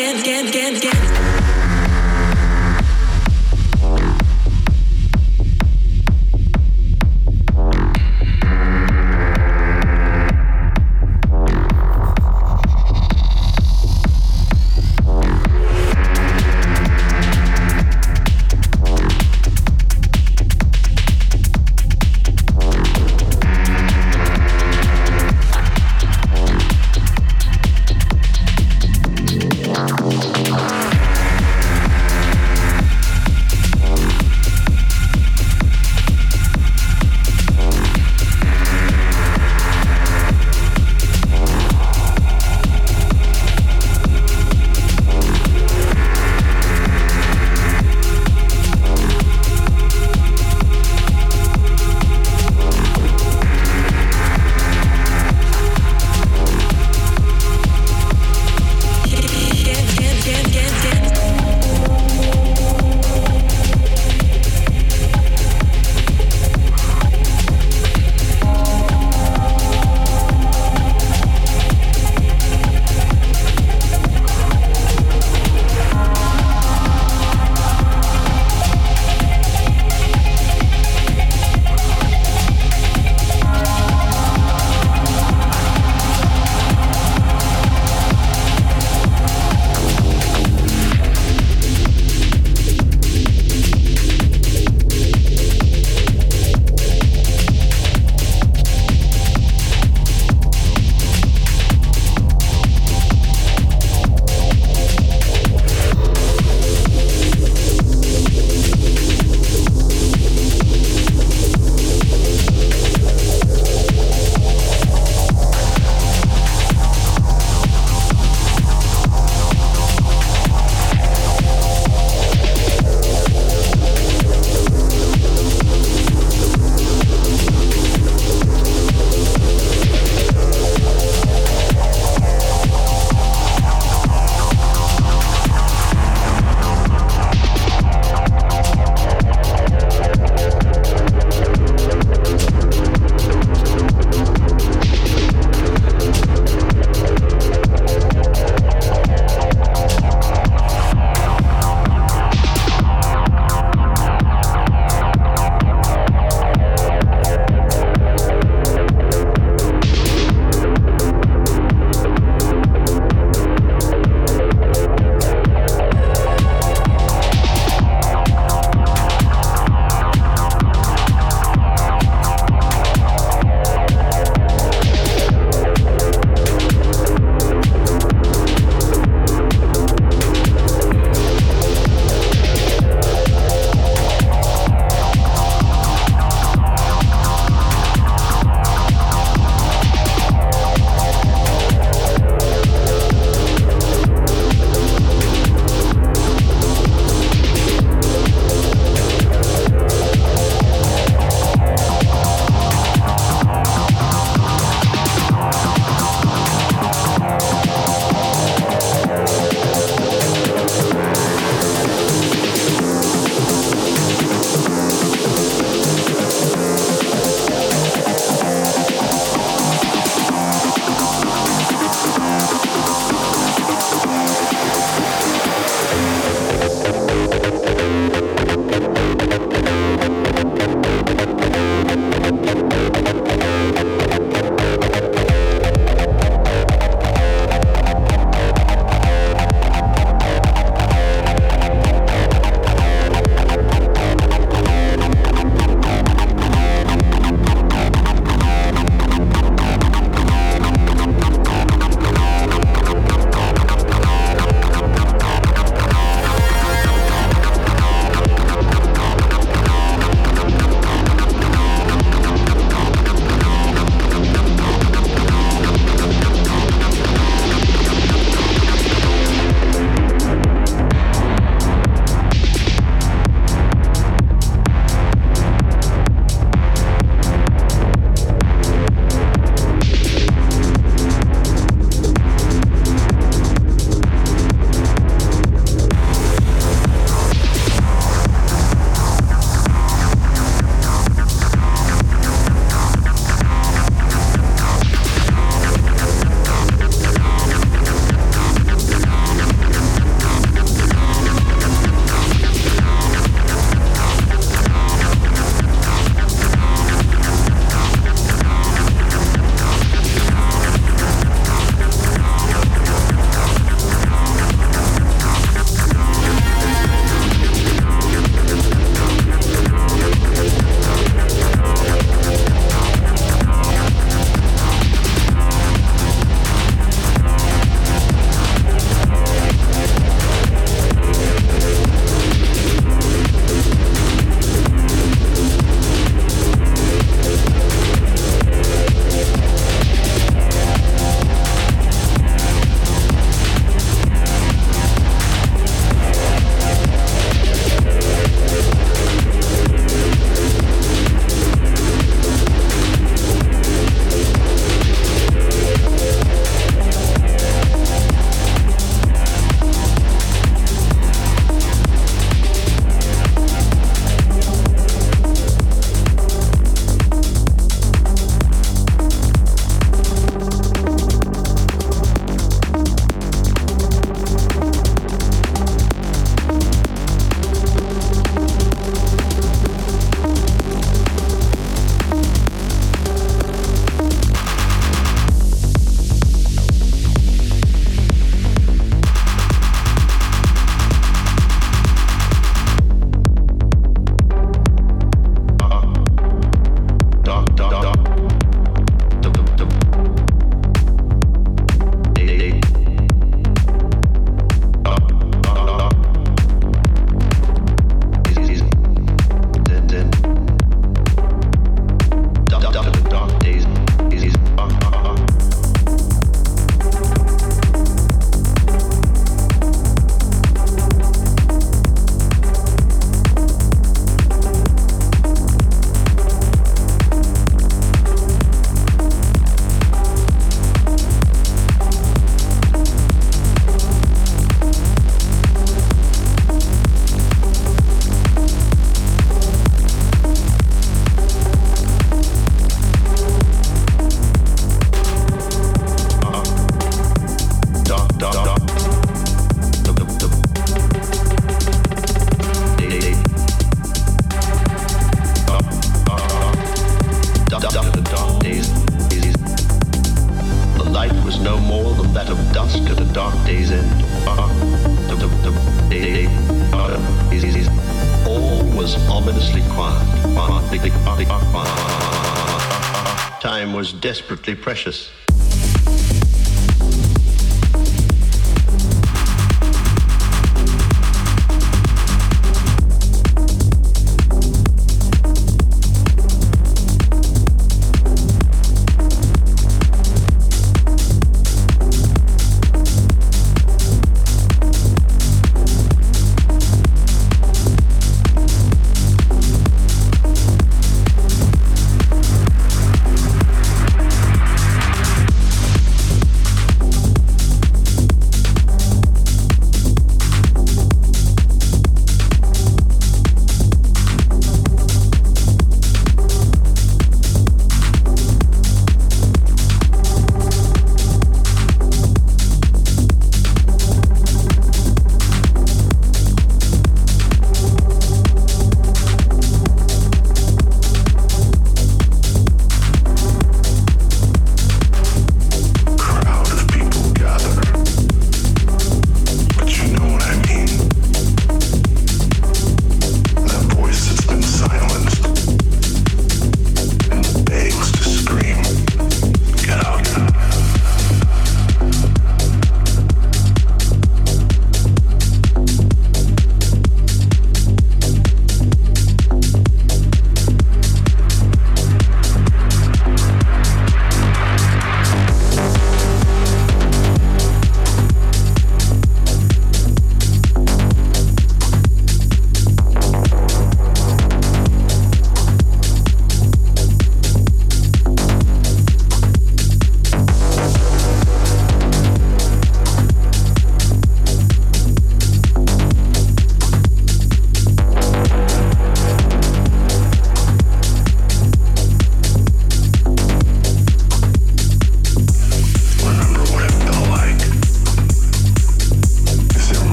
get, get, get, get. Time was desperately precious.